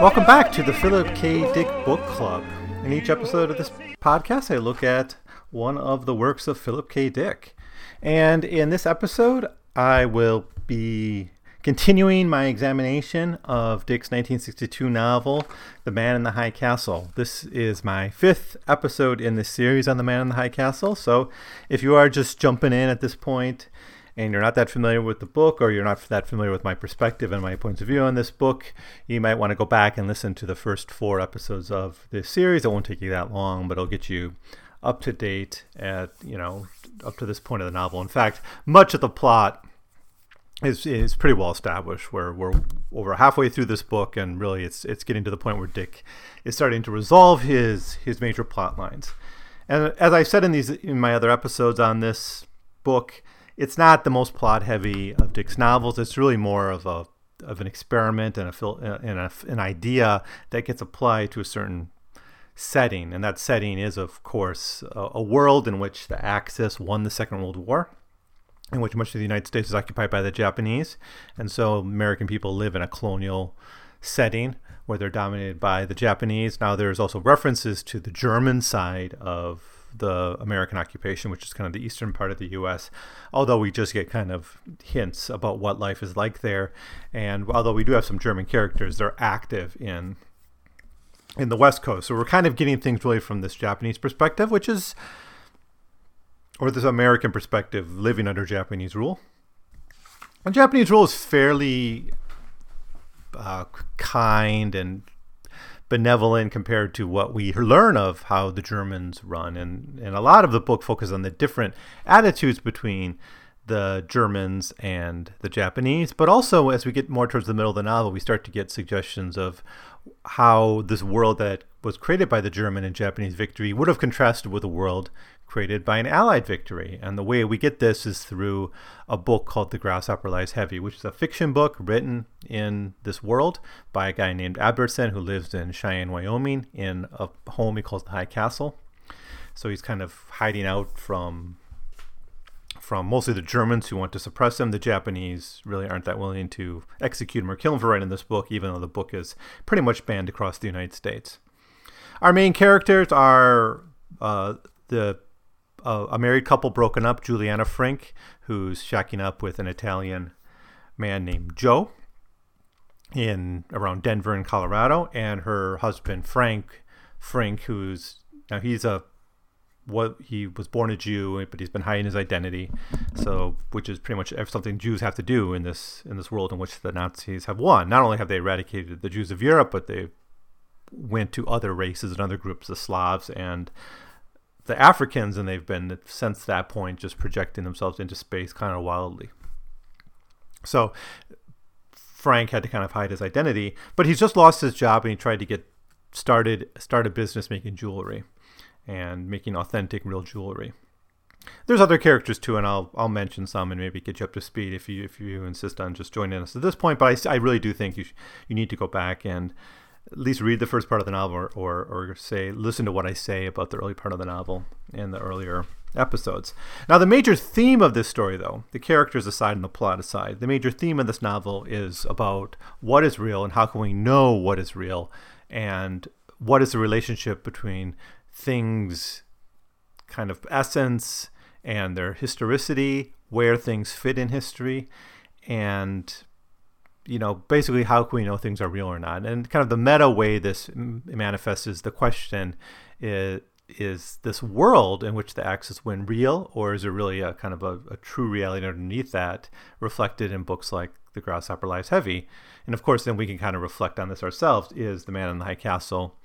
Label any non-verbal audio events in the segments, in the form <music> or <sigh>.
Welcome back to the Philip K. Dick Book Club. In each episode of this podcast, I look at one of the works of Philip K. Dick. And in this episode, I will be continuing my examination of Dick's 1962 novel, The Man in the High Castle. This is my fifth episode in this series on The Man in the High Castle. So if you are just jumping in at this point, and you're not that familiar with the book or you're not that familiar with my perspective and my points of view on this book, you might want to go back and listen to the first four episodes of this series. It won't take you that long, but it'll get you up to date at, you know, up to this point of the novel. In fact, much of the plot is, is pretty well established where we're over halfway through this book and really it's it's getting to the point where Dick is starting to resolve his his major plot lines. And as I said in these in my other episodes on this book, it's not the most plot heavy of Dick's novels. It's really more of a of an experiment and a fil- uh, and a, an idea that gets applied to a certain setting, and that setting is, of course, a, a world in which the Axis won the Second World War, in which much of the United States is occupied by the Japanese, and so American people live in a colonial setting where they're dominated by the Japanese. Now, there's also references to the German side of the American occupation, which is kind of the eastern part of the U.S. Although we just get kind of hints about what life is like there, and although we do have some German characters, they're active in in the West Coast. So we're kind of getting things really from this Japanese perspective, which is or this American perspective, living under Japanese rule. And Japanese rule is fairly uh, kind and benevolent compared to what we learn of how the Germans run. And, and a lot of the book focuses on the different attitudes between the Germans and the Japanese. But also, as we get more towards the middle of the novel, we start to get suggestions of how this world that was created by the German and Japanese victory would have contrasted with a world created by an Allied victory. And the way we get this is through a book called The Grasshopper Lies Heavy, which is a fiction book written in this world by a guy named Abendsen who lives in Cheyenne, Wyoming, in a home he calls the High Castle. So he's kind of hiding out from from mostly the Germans who want to suppress him. The Japanese really aren't that willing to execute him or kill him for writing this book, even though the book is pretty much banned across the United States. Our main characters are uh, the uh, a married couple broken up, Juliana Frink, who's shacking up with an Italian man named Joe in around Denver in Colorado, and her husband Frank Frink, who's now he's a what he was born a Jew, but he's been hiding his identity. So, which is pretty much something Jews have to do in this in this world in which the Nazis have won. Not only have they eradicated the Jews of Europe, but they went to other races and other groups, the Slavs and the Africans, and they've been since that point just projecting themselves into space kind of wildly. So Frank had to kind of hide his identity, but he's just lost his job and he tried to get started start a business making jewelry and making authentic real jewelry. There's other characters too, and I'll I'll mention some and maybe get you up to speed if you if you insist on just joining us at this point. But I, I really do think you sh- you need to go back and at least read the first part of the novel or, or, or say listen to what I say about the early part of the novel and the earlier episodes. Now, the major theme of this story, though, the characters aside and the plot aside, the major theme of this novel is about what is real and how can we know what is real and what is the relationship between things kind of essence and their historicity, where things fit in history, and you know, basically, how can we know things are real or not? And kind of the meta way this manifests is the question is, is this world in which the Axis win real, or is there really a kind of a, a, true reality underneath that reflected in books like The Grasshopper Lies Heavy? And of course, then we can kind of reflect on this ourselves. Is the man in the high castle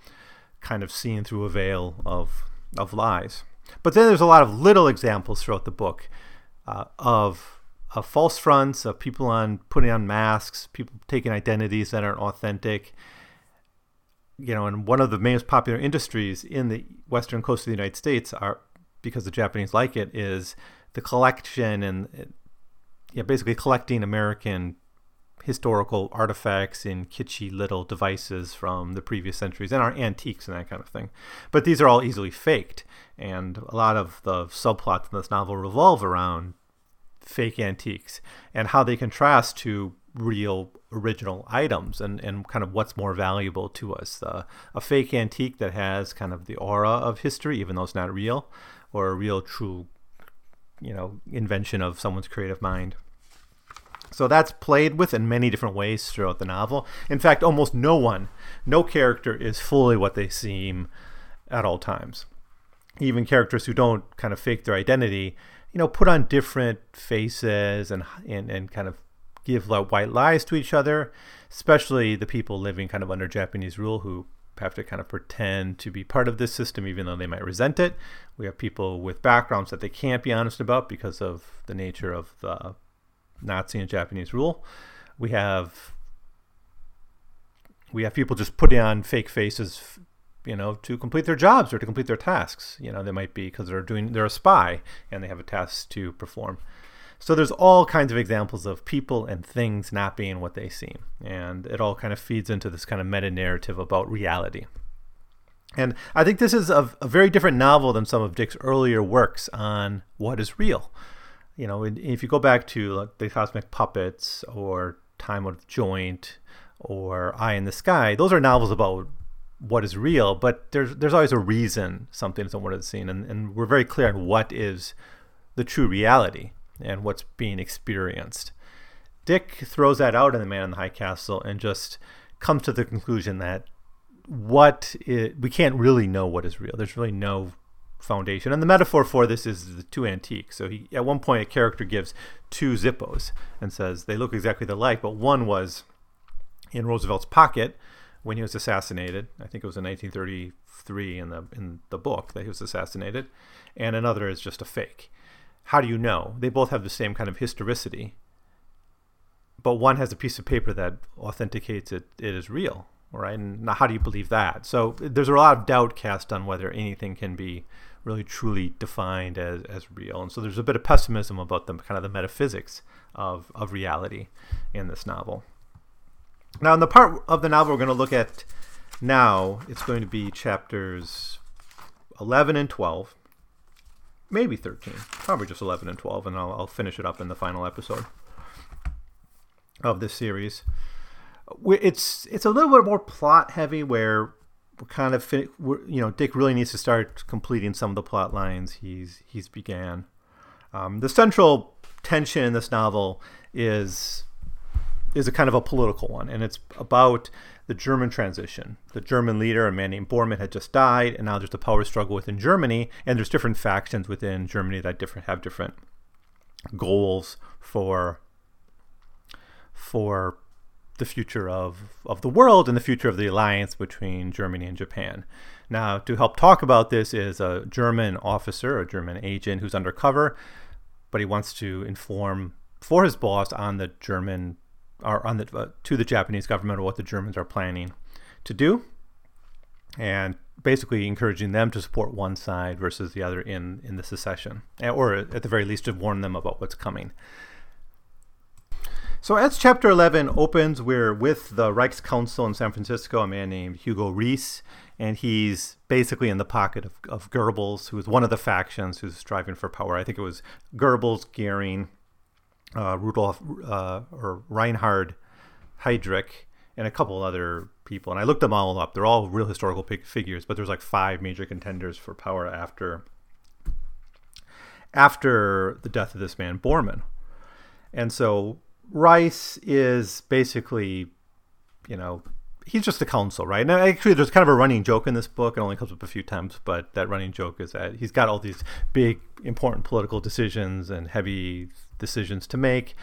kind of seen through a veil of, of lies? But then there's a lot of little examples throughout the book uh, of of false fronts, of people on putting on masks, people taking identities that aren't authentic. You know, and one of the most popular industries in the western coast of the United States are because the Japanese like it is the collection and yeah, basically collecting American historical artifacts in kitschy little devices from the previous centuries and our antiques and that kind of thing. But these are all easily faked, and a lot of the subplots in this novel revolve around fake antiques and how they contrast to real original items and, and kind of what's more valuable to us. Uh, a fake antique that has kind of the aura of history, even though it's not real, or a real true, you know, invention of someone's creative mind. So that's played with in many different ways throughout the novel. In fact, almost no one, no character is fully what they seem at all times. Even characters who don't kind of fake their identity, you know, put on different faces and and, and kind of give like white lies to each other, especially the people living kind of under Japanese rule who have to kind of pretend to be part of this system even though they might resent it. We have people with backgrounds that they can't be honest about because of the nature of the Nazi and Japanese rule. We have we have people just putting on fake faces, you know, to complete their jobs or to complete their tasks. You know, they might be because they're doing they're a spy and they have a task to perform. So there's all kinds of examples of people and things not being what they seem, and it all kind of feeds into this kind of meta narrative about reality. And I think this is a, a very different novel than some of Dick's earlier works on what is real you know, if you go back to like the Cosmic Puppets or Time of Joint or Eye in the Sky, those are novels about what is real, but there's there's always a reason something isn't what it's seen, and, and we're very clear on what is the true reality and what's being experienced. Dick throws that out in The Man in the High Castle and just comes to the conclusion that what it, we can't really know what is real. There's really no foundation. And the metaphor for this is the two antiques. So he, at one point, a character gives two Zippos and says they look exactly the like, but one was in Roosevelt's pocket when he was assassinated. I think it was in 1933 in the in the book that he was assassinated, and another is just a fake. How do you know? They both have the same kind of historicity, but one has a piece of paper that authenticates it, it is real, right? And how do you believe that? So there's a lot of doubt cast on whether anything can be really truly defined as, as real. And so there's a bit of pessimism about the kind of the metaphysics of, of reality in this novel. Now, in the part of the novel we're going to look at now, it's going to be chapters 11 and 12, maybe 13, probably just 11 and 12, and I'll, I'll finish it up in the final episode of this series. It's it's a little bit more plot heavy, where we're kind of fin- we're, you know Dick really needs to start completing some of the plot lines he's he's began. Um, the central tension in this novel is is a kind of a political one, and it's about the German transition. The German leader, a man named Bormann, had just died, and now there's a power struggle within Germany, and there's different factions within Germany that different have different goals for for the future of, of the world and the future of the alliance between Germany and Japan. Now, to help talk about this is a German officer, a German agent who's undercover, but he wants to inform for his boss on the German or on the uh, to the Japanese government what the Germans are planning to do, and basically encouraging them to support one side versus the other in in the secession, or at the very least to warn them about what's coming. So as chapter 11 opens, we're with the Reich's Council in San Francisco, a man named Hugo Reese, and he's basically in the pocket of, of Goebbels, who is one of the factions who's striving for power. I think it was Goebbels, Goering, uh, Rudolf, uh, or Reinhard Heydrich, and a couple other people. And I looked them all up. They're all real historical figures, but there's like five major contenders for power after after the death of this man Bormann. And so Reiss is basically, you know, he's just a council, right? Now, actually, there's kind of a running joke in this book. It only comes up a few times, but that running joke is that he's got all these big, important political decisions and heavy decisions to make.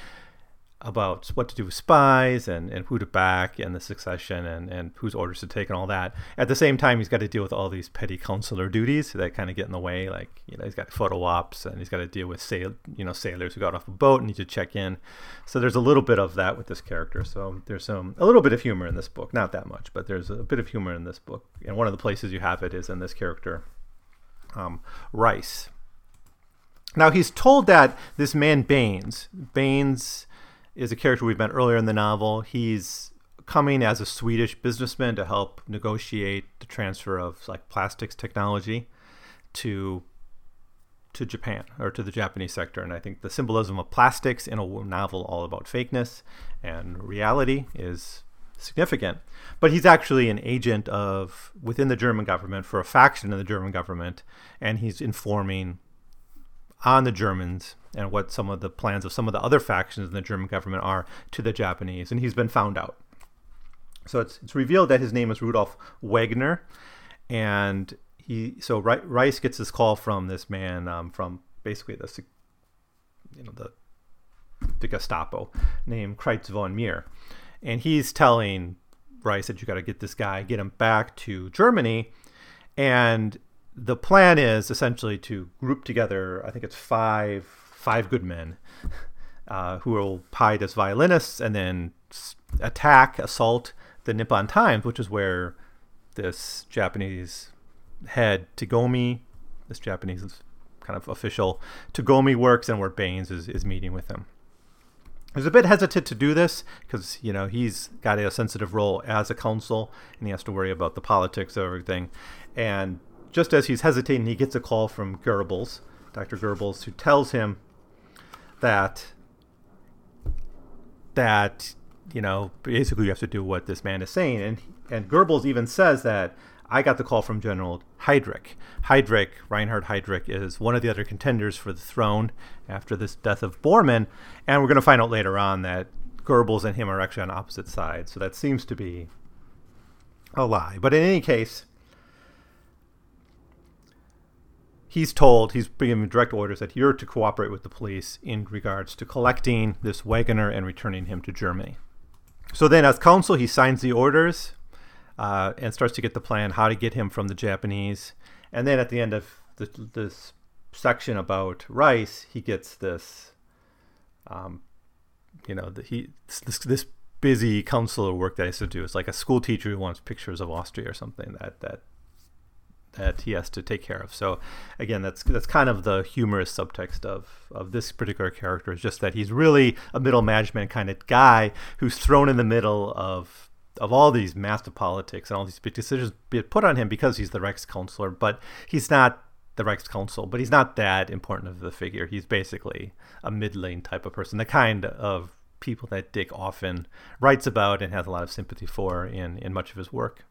About what to do with spies and, and who to back and the succession and, and whose orders to take and all that. At the same time, he's got to deal with all these petty consular duties that kind of get in the way. Like, you know, he's got photo ops and he's got to deal with sail, you know, sailors who got off a boat and need to check in. So there's a little bit of that with this character. So there's some, a little bit of humor in this book. Not that much, but there's a bit of humor in this book. And one of the places you have it is in this character, um, Reiss. Now he's told that this man Baines, Baines is a character we've met earlier in the novel. He's coming as a Swedish businessman to help negotiate the transfer of like plastics technology to to Japan or to the Japanese sector. And I think the symbolism of plastics in a novel all about fakeness and reality is significant. But he's actually an agent of within the German government for a faction in the German government, and he's informing on the Germans and what some of the plans of some of the other factions in the German government are to the Japanese, and he's been found out. So it's, it's revealed that his name is Rudolf Wagner, and he so Reiss gets this call from this man um, from basically the you know the the Gestapo named Kreuz vom Meere, and he's telling Reiss that you got to get this guy, get him back to Germany, and the plan is essentially to group together. I think it's five five good men <laughs> uh, who will hide as violinists and then attack, assault the Nippon Times, which is where this Japanese head Tagomi, this Japanese kind of official Tagomi works, and where Baines is, is meeting with him. He's a bit hesitant to do this because you know he's got a sensitive role as a consul, and he has to worry about the politics of everything. And just as he's hesitating, he gets a call from Goebbels, Dr. Goebbels, who tells him that that you know basically you have to do what this man is saying, and and Goebbels even says that I got the call from General Heydrich. Heydrich, Reinhard Heydrich, is one of the other contenders for the throne after this death of Bormann, and we're going to find out later on that Goebbels and him are actually on opposite sides. So that seems to be a lie. But in any case, he's told, he's given direct orders that you're to cooperate with the police in regards to collecting this Wagner and returning him to Germany. So then, as consul, he signs the orders uh, and starts to get the plan how to get him from the Japanese. And then at the end of the, this section about Reiss, he gets this, um, you know, the, he this, this busy consular work that he has to do. It's like a school teacher who wants pictures of Austria or something. That that that he has to take care of. So again, that's that's kind of the humorous subtext of of this particular character is just that he's really a middle management kind of guy who's thrown in the middle of of all these massive politics and all these big decisions put on him because he's the Reichs counselor, but he's not the Reichs council, but he's not that important of the figure. He's basically a mid-lane type of person, the kind of people that Dick often writes about and has a lot of sympathy for in, in much of his work.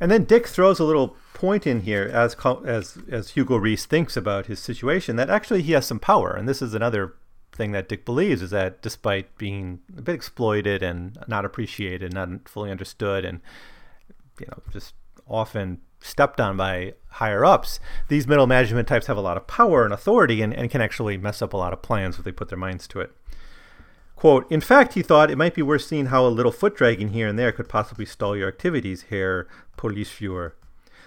And then Dick throws a little point in here as as as Hugo Reese thinks about his situation that actually he has some power, and this is another thing that Dick believes is that despite being a bit exploited and not appreciated, not fully understood, and you know just often stepped on by higher ups, these middle management types have a lot of power and authority and, and can actually mess up a lot of plans if they put their minds to it. Quote, in fact, he thought it might be worth seeing how a little foot dragging here and there could possibly stall your activities, Herr Polizeiführer.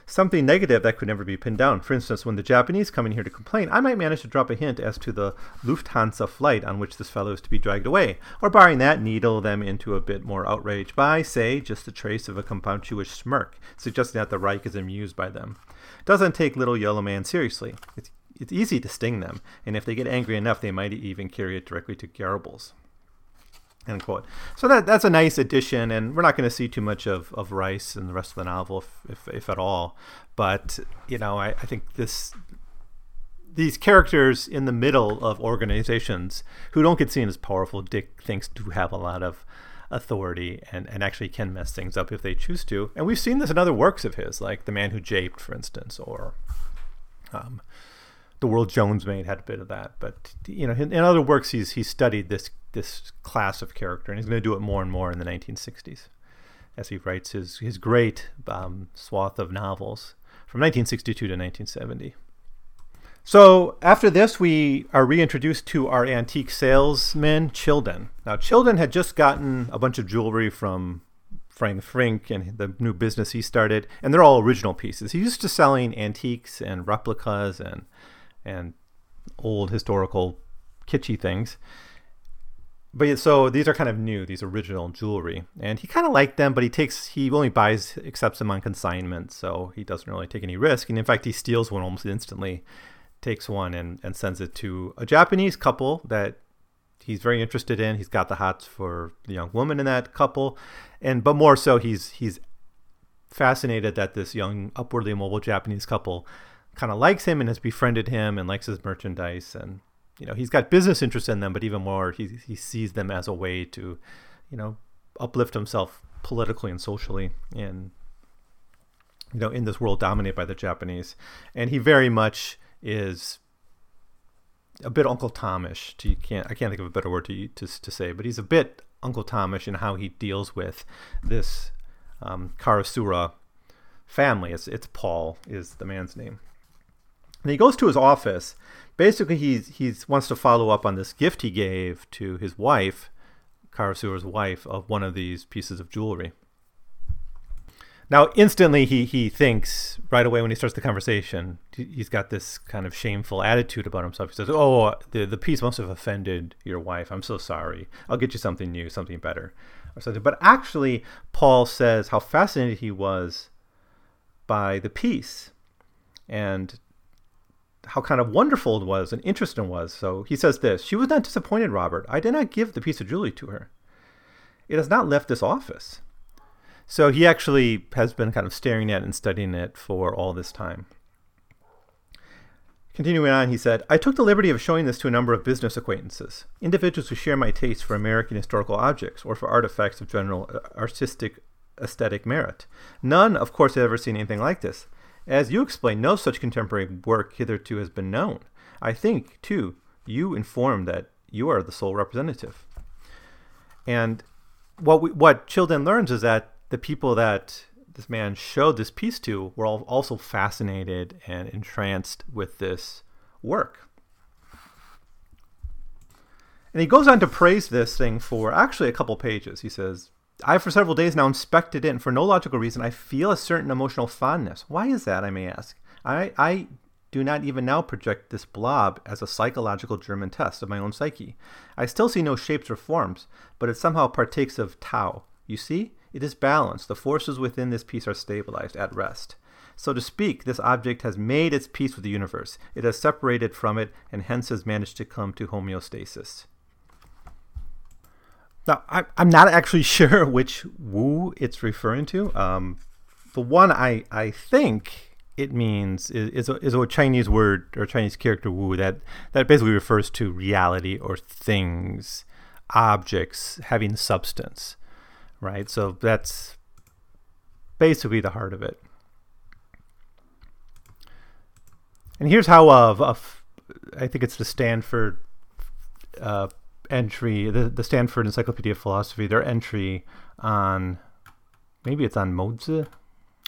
Something negative that could never be pinned down. For instance, when the Japanese come in here to complain, I might manage to drop a hint as to the Lufthansa flight on which this fellow is to be dragged away, or barring that, needle them into a bit more outrage by, say, just a trace of a contemptuous smirk, suggesting that the Reich is amused by them. Doesn't take little yellow man seriously. It's, it's easy to sting them, and if they get angry enough, they might even carry it directly to Goebbels. End quote. So that that's a nice addition, and we're not going to see too much of, of Reiss in the rest of the novel, if, if, if at all. But you know, I, I think this these characters in the middle of organizations who don't get seen as powerful, Dick thinks do have a lot of authority and, and actually can mess things up if they choose to. And we've seen this in other works of his, like The Man Who Japed, for instance, or um, The World Jones Made had a bit of that. But you know, in, in other works, he's he's studied this this class of character, and he's going to do it more and more in the 1960s as he writes his, his great um, swath of novels from 1962 to 1970. So after this, we are reintroduced to our antique salesman, Childan. Now, Childan had just gotten a bunch of jewelry from Frank Frink and the new business he started, and they're all original pieces. He's used to selling antiques and replicas and and old historical kitschy things. But so these are kind of new, these original jewelry, and he kind of liked them, but he takes he only buys accepts them on consignment, so he doesn't really take any risk. And in fact, he steals one almost instantly takes one and, and sends it to a Japanese couple that he's very interested in. He's got the hots for the young woman in that couple, and but more so, he's he's fascinated that this young, upwardly mobile Japanese couple kind of likes him and has befriended him and likes his merchandise, and you know he's got business interests in them, but even more, he he sees them as a way to, you know, uplift himself politically and socially in you know in this world dominated by the Japanese, and he very much is a bit Uncle Tomish. To, you can't I can't think of a better word to to to say, but he's a bit Uncle Tomish in how he deals with this um, Karasura family. It's it's Paul is the man's name. And he goes to his office. Basically, he's he's wants to follow up on this gift he gave to his wife, Karasura's wife, of one of these pieces of jewelry. Now, instantly, he he thinks right away when he starts the conversation, he's got this kind of shameful attitude about himself. He says, "Oh, the the piece must have offended your wife. I'm so sorry. I'll get you something new, something better, or something." But actually, Paul says how fascinated he was by the piece, and how kind of wonderful it was and interesting it was. So he says this: "She was not disappointed, Robert. I did not give the piece of jewelry to her. It has not left this office." So he actually has been kind of staring at and studying it for all this time. Continuing on, he said, I took the liberty of showing this to a number of business acquaintances, individuals who share my taste for American historical objects or for artifacts of general uh, artistic aesthetic merit. None, of course, had ever seen anything like this. As you explain, no such contemporary work hitherto has been known. I think, too, you inform that you are the sole representative. And what we, what learns is that the people that this man showed this piece to were all also fascinated and entranced with this work. And he goes on to praise this thing for actually a couple pages. He says, I for several days now inspected it, and for no logical reason, I feel a certain emotional fondness. Why is that, I may ask? I, I do not even now project this blob as a psychological German test of my own psyche. I still see no shapes or forms, but it somehow partakes of Tao. You see? It is balanced. The forces within this piece are stabilized, at rest. So to speak, this object has made its peace with the universe. It has separated from it and hence has managed to come to homeostasis. Now, I'm not actually <laughs> sure which Wu it's referring to. Um, the one I, I think it means is, is, a, is a Chinese word or Chinese character Wu that, that basically refers to reality or things, objects having substance right? So that's basically the heart of it. And here's how of uh, I think it's the Stanford uh, entry, the, the Stanford Encyclopedia of Philosophy, their entry on maybe it's on Mozi,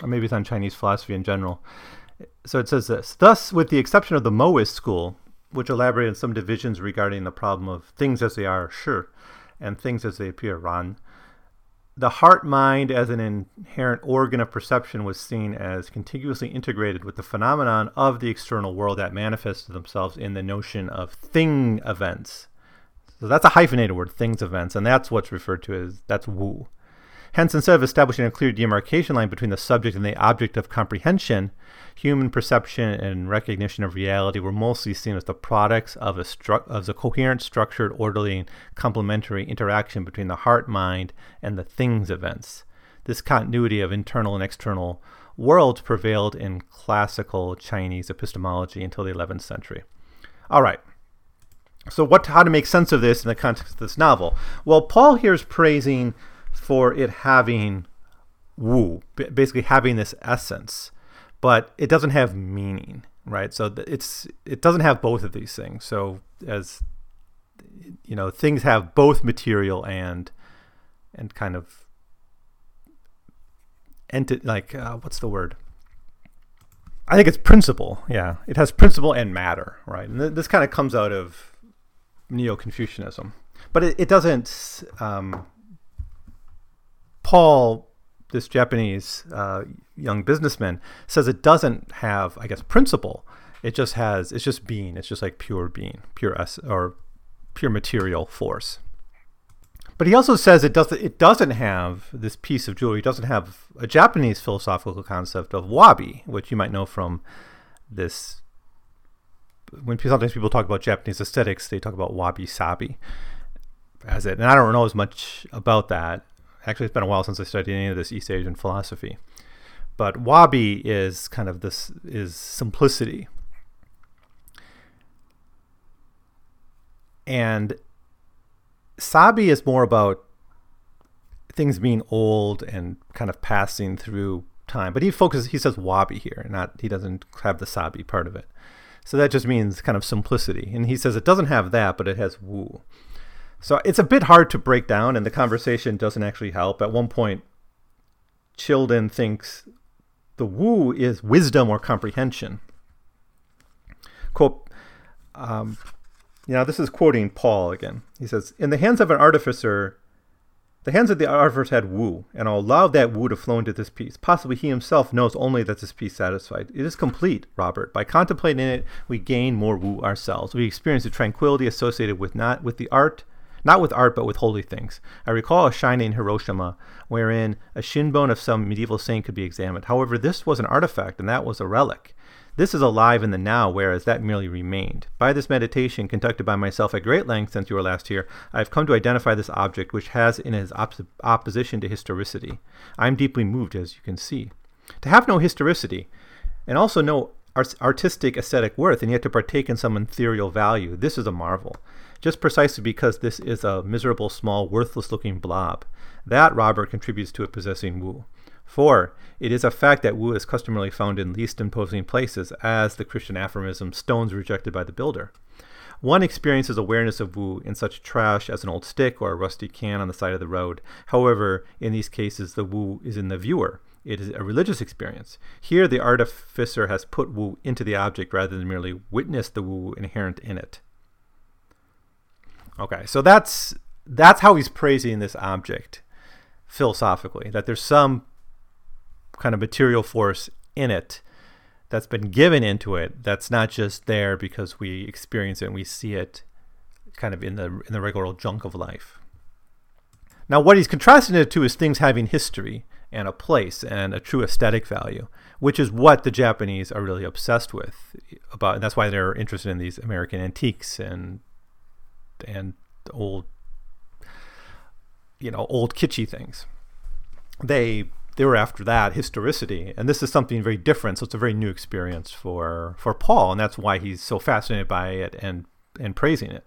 or maybe it's on Chinese philosophy in general. So it says this Thus, with the exception of the Mohist school, which elaborated on some divisions regarding the problem of things as they are, sure, and things as they appear, ran, the heart mind as an inherent organ of perception was seen as contiguously integrated with the phenomenon of the external world that manifested themselves in the notion of thing events. So that's a hyphenated word, things events, and that's what's referred to as that's Wu. Hence, instead of establishing a clear demarcation line between the subject and the object of comprehension, human perception and recognition of reality were mostly seen as the products of a, stru- of a coherent, structured, orderly, and complementary interaction between the heart mind and the things events. This continuity of internal and external worlds prevailed in classical Chinese epistemology until the 11th century. All right. So, what, how to make sense of this in the context of this novel? Well, Paul here is praising for it having wu, basically having this essence, but it doesn't have meaning, right? So it's it doesn't have both of these things. So as you know, things have both material and and kind of enti- like uh, what's the word? I think it's principle. Yeah, it has principle and matter, right? And th- this kind of comes out of Neo Confucianism, but it, it doesn't. Um, Paul, this Japanese uh, young businessman, says it doesn't have, I guess, principle. It just has. It's just being. It's just like pure being, pure s or pure material force. But he also says it doesn't it doesn't have this piece of jewelry. Doesn't have a Japanese philosophical concept of wabi, which you might know from this. When sometimes people talk about Japanese aesthetics, they talk about wabi sabi as it. And I don't know as much about that. Actually, it's been a while since I studied any of this East Asian philosophy. But wabi is kind of this is simplicity. And Sabi is more about things being old and kind of passing through time. But he focuses, he says wabi here, not he doesn't have the sabi part of it. So that just means kind of simplicity. And he says it doesn't have that, but it has wu. So it's a bit hard to break down, and the conversation doesn't actually help. At one point, Childan thinks the wu is wisdom or comprehension. Quote, um, now, this is quoting Paul again. He says, In the hands of an artificer, the hands of the artificer had wu, and I'll allow that wu to flow into this piece. Possibly he himself knows only that this piece satisfied. It is complete, Robert. By contemplating it, we gain more wu ourselves. We experience the tranquility associated with not with the art, not with art, but with holy things. I recall a shrine in Hiroshima wherein a shin bone of some medieval saint could be examined. However, this was an artifact, and that was a relic. This is alive in the now, whereas that merely remained. By this meditation, conducted by myself at great length since you were last here, I have come to identify this object which has in its op- opposition to historicity. I am deeply moved, as you can see. To have no historicity, and also no art- artistic aesthetic worth, and yet to partake in some ethereal value, this is a marvel. Just precisely because this is a miserable, small, worthless looking blob. That, Robert, contributes to it possessing Wu. 4. It is a fact that Wu is customarily found in least imposing places, as the Christian aphorism, stones rejected by the builder. One experiences awareness of Wu in such trash as an old stick or a rusty can on the side of the road. However, in these cases, the Wu is in the viewer. It is a religious experience. Here, the artificer has put Wu into the object rather than merely witness the Wu inherent in it. Okay, so that's that's how he's praising this object philosophically. That there's some kind of material force in it that's been given into it that's not just there because we experience it and we see it kind of in the in the regular junk of life. Now what he's contrasting it to is things having history and a place and a true aesthetic value, which is what the Japanese are really obsessed with about and that's why they're interested in these American antiques and and old you know, old kitschy things. They they were after that historicity. And this is something very different. So it's a very new experience for for paul. And that's why he's so fascinated by it and and praising it.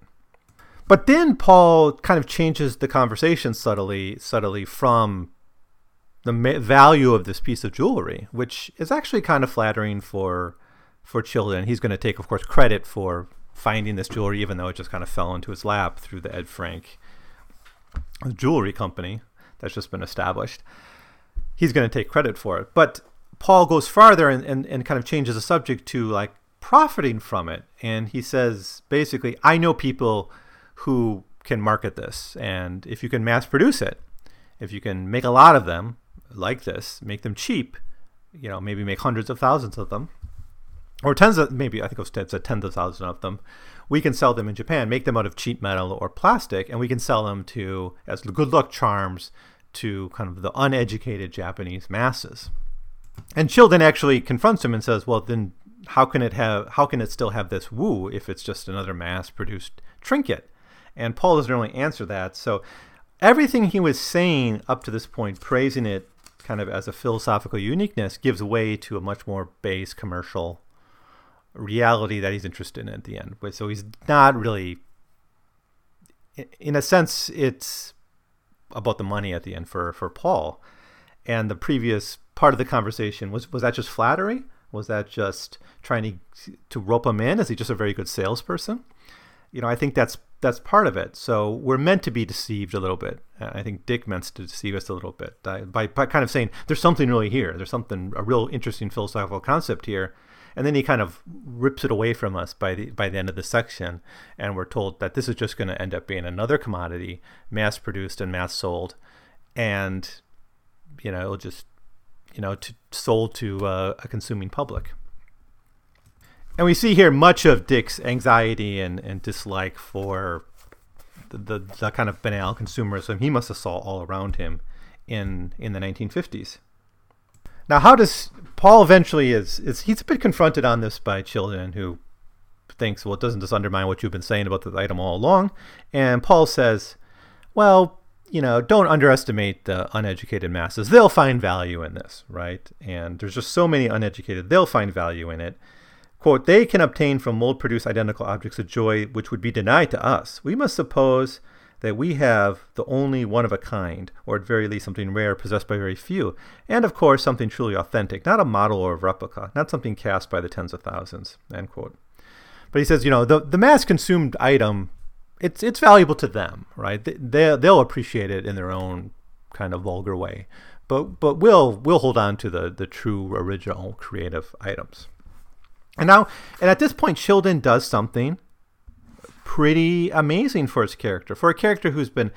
But then paul kind of changes the conversation subtly subtly from the ma- value of this piece of jewelry which is actually kind of flattering for for Childan he's going to take of course credit for finding this jewelry even though it just kind of fell into his lap through the Edfrank jewelry company that's just been established he's going to take credit for it. But Paul goes farther and, and, and kind of changes the subject to like profiting from it. And he says basically, I know people who can market this. And if you can mass produce it, if you can make a lot of them like this, make them cheap, you know, maybe make hundreds of thousands of them, or tens of maybe I think it was tens of thousands of them. We can sell them in Japan, make them out of cheap metal or plastic, and we can sell them to as good luck charms to kind of the uneducated Japanese masses. And Childan actually confronts him and says, "Well, then how can it have how can it still have this wu if it's just another mass-produced trinket?" And Paul doesn't really answer that. So everything he was saying up to this point, praising it kind of as a philosophical uniqueness, gives way to a much more base commercial reality that he's interested in at the end. So he's not really, in a sense, it's about the money at the end for for Paul. And the previous part of the conversation was was that just flattery? Was that just trying to to rope him in? Is he just a very good salesperson? You know, I think that's that's part of it. So we're meant to be deceived a little bit. I think Dick meant to deceive us a little bit by, by, by kind of saying there's something really here. There's something a real interesting philosophical concept here, And then he kind of rips it away from us by the by the end of the section, and we're told that this is just going to end up being another commodity, mass produced and mass sold, and you know it'll just you know to, sold to uh, a consuming public. And we see here much of Dick's anxiety and, and dislike for the, the, the kind of banal consumerism he must have saw all around him in in the 1950s. Now, how does Paul eventually is is he's a bit confronted on this by Childan, who thinks, well, it doesn't just undermine what you've been saying about the item all along, and Paul says, well, you know, don't underestimate the uneducated masses. They'll find value in this, right? And there's just so many uneducated, they'll find value in it. Quote, they can obtain from mold produced identical objects a joy which would be denied to us. We must suppose that we have the only one of a kind, or at very least something rare possessed by very few, and of course something truly authentic, not a model or a replica, not something cast by the tens of thousands. End quote. But he says, you know, the, the mass consumed item, it's it's valuable to them, right? They, they'll appreciate it in their own kind of vulgar way. But but we'll we'll hold on to the, the true original creative items. And now and at this point Childan does something pretty amazing for his character. For a character who's been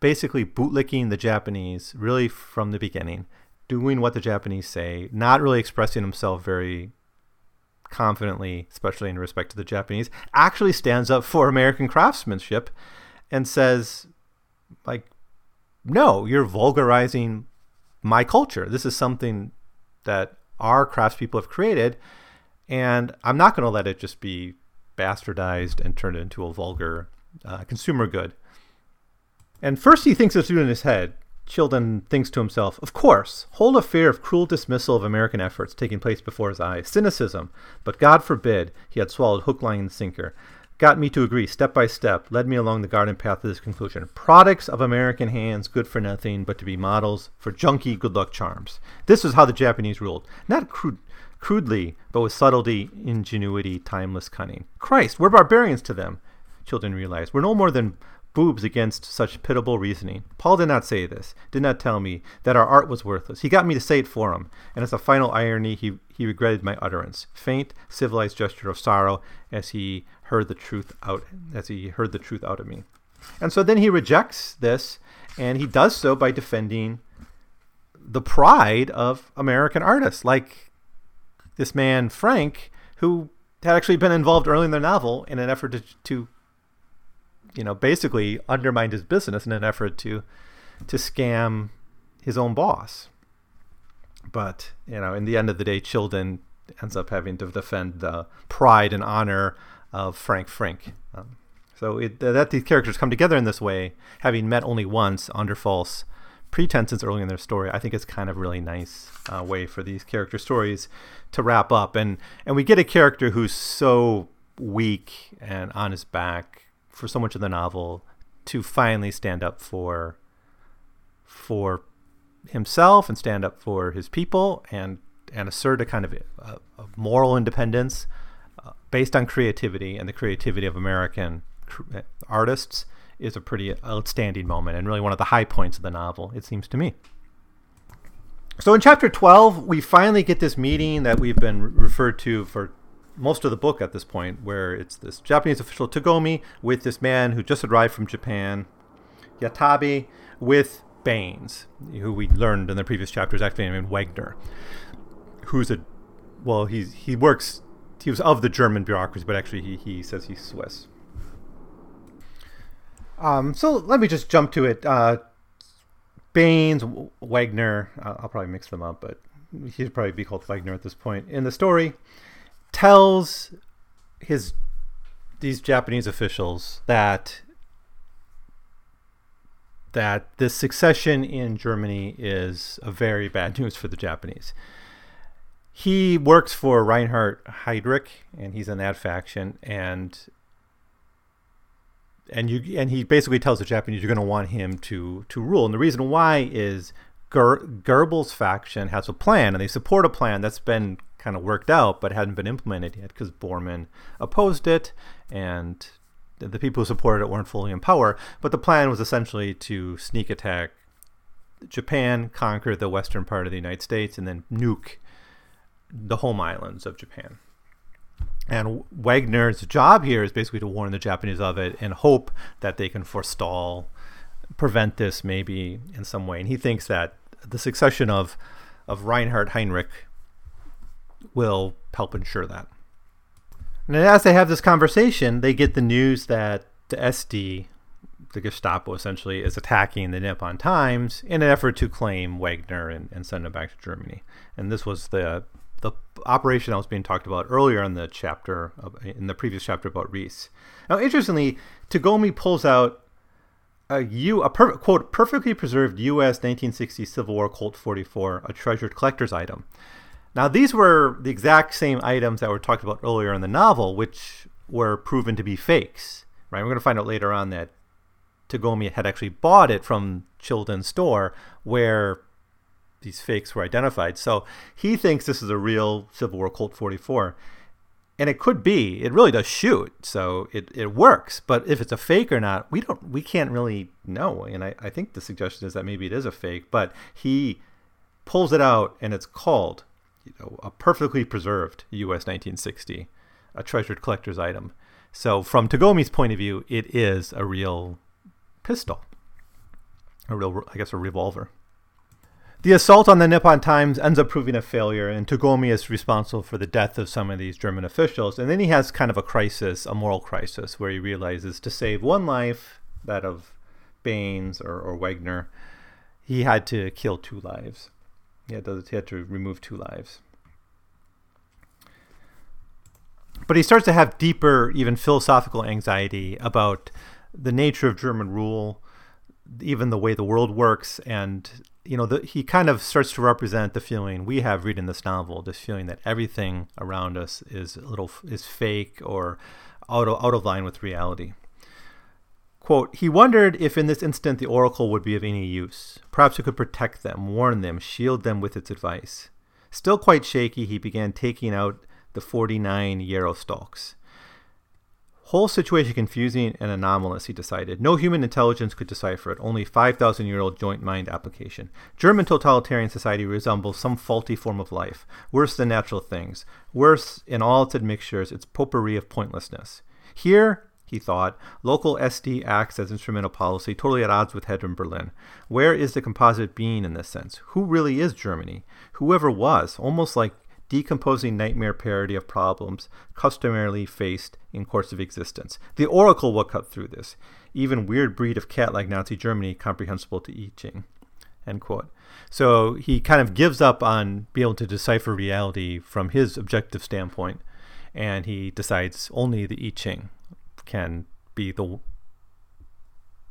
basically bootlicking the Japanese really from the beginning, doing what the Japanese say, not really expressing himself very confidently, especially in respect to the Japanese, actually stands up for American craftsmanship and says, like, no, you're vulgarizing my culture. This is something that our craftspeople have created, and I'm not going to let it just be bastardized and turned into a vulgar uh, consumer good. And first he thinks through in his head. Childan thinks to himself, Of course, whole affair of cruel dismissal of American efforts taking place before his eyes. Cynicism, but God forbid he had swallowed hook, line, and sinker. Got me to agree step by step, led me along the garden path to this conclusion. Products of American hands, good for nothing, but to be models for junky good luck charms. This is how the Japanese ruled. Not crude, crudely, but with subtlety, ingenuity, timeless cunning. Christ, we're barbarians to them, Childan realize. We're no more than boobs against such pitiable reasoning. Paul did not say this, did not tell me that our art was worthless. He got me to say it for him, and as a final irony, he, he regretted my utterance. Faint, civilized gesture of sorrow as he heard the truth out as he heard the truth out of me. And so then he rejects this, and he does so by defending the pride of American artists, like this man Frank, who had actually been involved early in the novel in an effort to, to you know, basically undermine his business in an effort to to scam his own boss. But you know, in the end of the day, Childan ends up having to defend the pride and honor of Frank Frink. Um, so it, that these characters come together in this way, having met only once under false pretenses early in their story, I think it's kind of really nice uh, way for these character stories to wrap up. And and we get a character who's so weak and on his back for so much of the novel to finally stand up for for himself and stand up for his people and and assert a kind of a, a moral independence uh, based on creativity and the creativity of American cr- artists is a pretty outstanding moment and really one of the high points of the novel, it seems to me. So in chapter 12, we finally get this meeting that we've been referred to for most of the book at this point, where it's this Japanese official Tagomi with this man who just arrived from Japan, Yatabe, with Baines, who we learned in the previous chapters actually named Wagner, who's a, well, he's, he works, he was of the German bureaucracy, but actually he, he says he's Swiss. Um, so let me just jump to it. Uh, Baines, Wagner, uh, I'll probably mix them up, but he'd probably be called Wagner at this point in the story, tells his these Japanese officials that that this succession in Germany is a very bad <laughs> news for the Japanese. He works for Reinhard Heydrich, and he's in that faction, and and you and he basically tells the Japanese you're going to want him to to rule. And the reason why is Ger- Goebbels' faction has a plan, and they support a plan that's been kind of worked out but hadn't been implemented yet because Bormann opposed it, and the people who supported it weren't fully in power. But the plan was essentially to sneak attack Japan, conquer the western part of the United States, and then nuke the home islands of Japan. And Wagner's job here is basically to warn the Japanese of it and hope that they can forestall, prevent this maybe in some way. And he thinks that the succession of, of Reinhard Heydrich will help ensure that. And as they have this conversation, they get the news that the SD, the Gestapo essentially, is attacking the Nippon Times in an effort to claim Wagner and, and send him back to Germany. And this was the the operation that was being talked about earlier in the chapter, in the previous chapter about Reiss. Now, interestingly, Tagomi pulls out a U, a per, quote perfectly preserved U.S. 1960 Civil War Colt 44, a treasured collector's item. Now, these were the exact same items that were talked about earlier in the novel, which were proven to be fakes. Right? We're going to find out later on that Tagomi had actually bought it from Childan's store, where these fakes were identified. So he thinks this is a real Civil War Colt 44. And it could be. It really does shoot, so it, it works. But if it's a fake or not, we don't we can't really know. And I, I think the suggestion is that maybe it is a fake, but he pulls it out and it's called you know, a perfectly preserved U.S. 1960, a treasured collector's item. So from Tagomi's point of view, it is a real pistol, a real, I guess, a revolver. The assault on the Nippon Times ends up proving a failure, and Tagomi is responsible for the death of some of these German officials. And then he has kind of a crisis, a moral crisis, where he realizes to save one life, that of Baynes or, or Wagner, he had to kill two lives. He had, to, he had to remove two lives. But he starts to have deeper, even philosophical anxiety about the nature of German rule, even the way the world works, and you know, the, he kind of starts to represent the feeling we have reading this novel, this feeling that everything around us is a little is fake or out of, out of line with reality. Quote, he wondered if in this instant the oracle would be of any use. Perhaps it could protect them, warn them, shield them with its advice. Still quite shaky, he began taking out the 49 yarrow stalks. Whole situation confusing and anomalous, he decided. No human intelligence could decipher it, only 5,000 year old joint mind application. German totalitarian society resembles some faulty form of life, worse than natural things, worse in all its admixtures, its potpourri of pointlessness. Here, he thought, local SD acts as instrumental policy, totally at odds with Head in Berlin. Where is the composite being in this sense? Who really is Germany? Whoever was, almost like decomposing nightmare parody of problems customarily faced in course of existence. The oracle will cut through this. Even weird breed of cat like Nazi Germany comprehensible to I Ching. End quote. So he kind of gives up on being able to decipher reality from his objective standpoint, and he decides only the I Ching can be the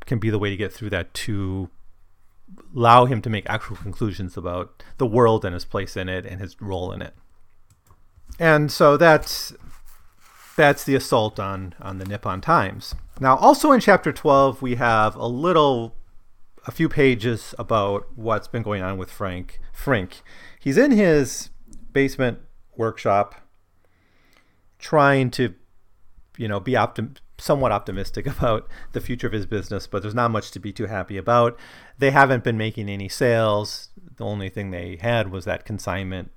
can be the way to get through that to allow him to make actual conclusions about the world and his place in it and his role in it. And so that's that's the assault on on the Nippon Times. Now, also in chapter 12, we have a little a few pages about what's been going on with Frank Frink. He's in his basement workshop trying to you know be optim- somewhat optimistic <laughs> about the future of his business, but there's not much to be too happy about. They haven't been making any sales. The only thing they had was that consignment,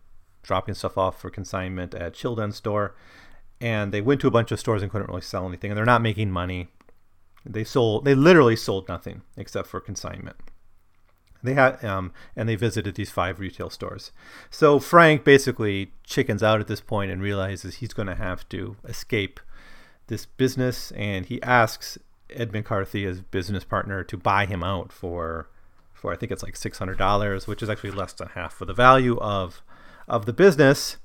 dropping stuff off for consignment at Childan's store. And they went to a bunch of stores and couldn't really sell anything, and they're not making money. They sold, they literally sold nothing except for consignment. They had, um, and they visited these five retail stores. So Frank basically chickens out at this point and realizes he's going to have to escape this business, and he asks Ed McCarthy, his business partner, to buy him out for for I think it's like six hundred dollars, which is actually less than half for the value of of the business.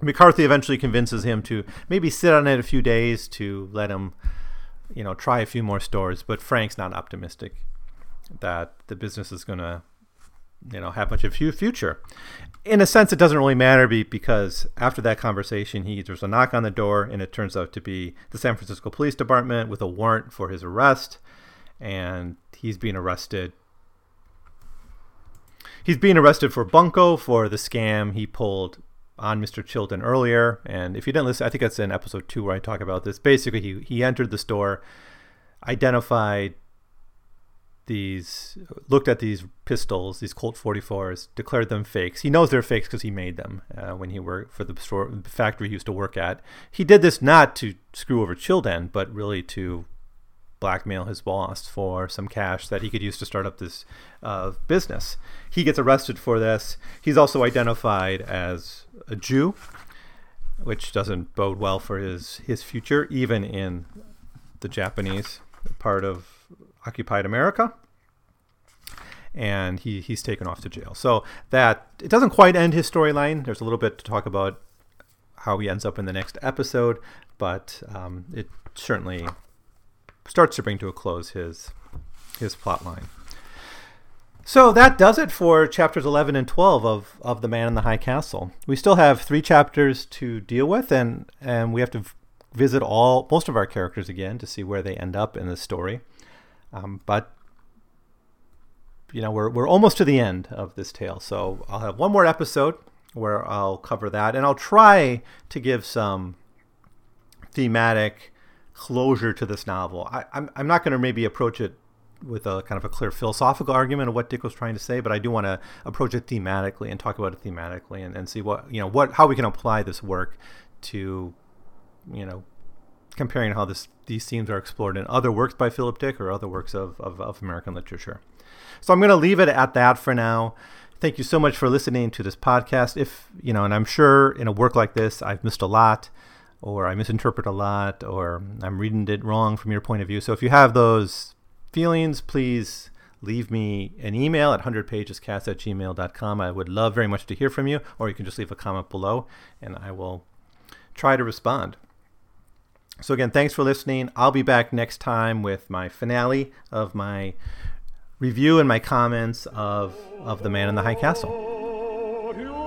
McCarthy eventually convinces him to maybe sit on it a few days to let him, you know, try a few more stores. But Frank's not optimistic that the business is going to you know have much of a future. In a sense, it doesn't really matter because after that conversation, he there's a knock on the door, and it turns out to be the San Francisco Police Department with a warrant for his arrest, and he's being arrested. He's being arrested for bunco for the scam he pulled on Mr. Childan earlier. And if you didn't listen, I think that's in episode two where I talk about this. Basically, he, he entered the store, identified these looked at these pistols, these Colt 44s, declared them fakes. He knows they're fakes because he made them uh, when he worked for the store, the factory he used to work at. He did this not to screw over Childan, but really to blackmail his boss for some cash that he could use to start up this uh, business. He gets arrested for this. He's also identified as a Jew, which doesn't bode well for his his future, even in the Japanese part of occupied America. And he, he's taken off to jail. So that it doesn't quite end his storyline. There's a little bit to talk about how he ends up in the next episode, but um, it certainly starts to bring to a close his his plot line. So that does it for chapters 11 and 12 of, of The Man in the High Castle. We still have three chapters to deal with, and, and we have to visit all most of our characters again to see where they end up in the story. Um, but you know, we're we're almost to the end of this tale, so I'll have one more episode where I'll cover that, and I'll try to give some thematic closure to this novel. I, I'm I'm not going to maybe approach it with a kind of a clear philosophical argument of what Dick was trying to say, but I do want to approach it thematically and talk about it thematically and, and see what you know what how we can apply this work to you know comparing how this these themes are explored in other works by Philip Dick or other works of, of, of American literature. So I'm going to leave it at that for now. Thank you so much for listening to this podcast. If you know, and I'm sure in a work like this, I've missed a lot, or I misinterpret a lot, or I'm reading it wrong from your point of view. So if you have those feelings, please leave me an email at 100pagescast at gmail.com. I would love very much to hear from you, or you can just leave a comment below, and I will try to respond. So, again, thanks for listening. I'll be back next time with my finale of my review and my comments of, of The Man in the High Castle.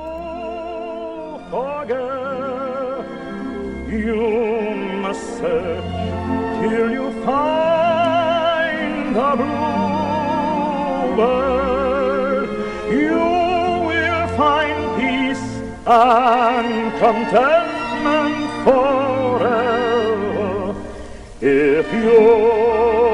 You must search till you find the bluebird. You will find peace and contentment forever if you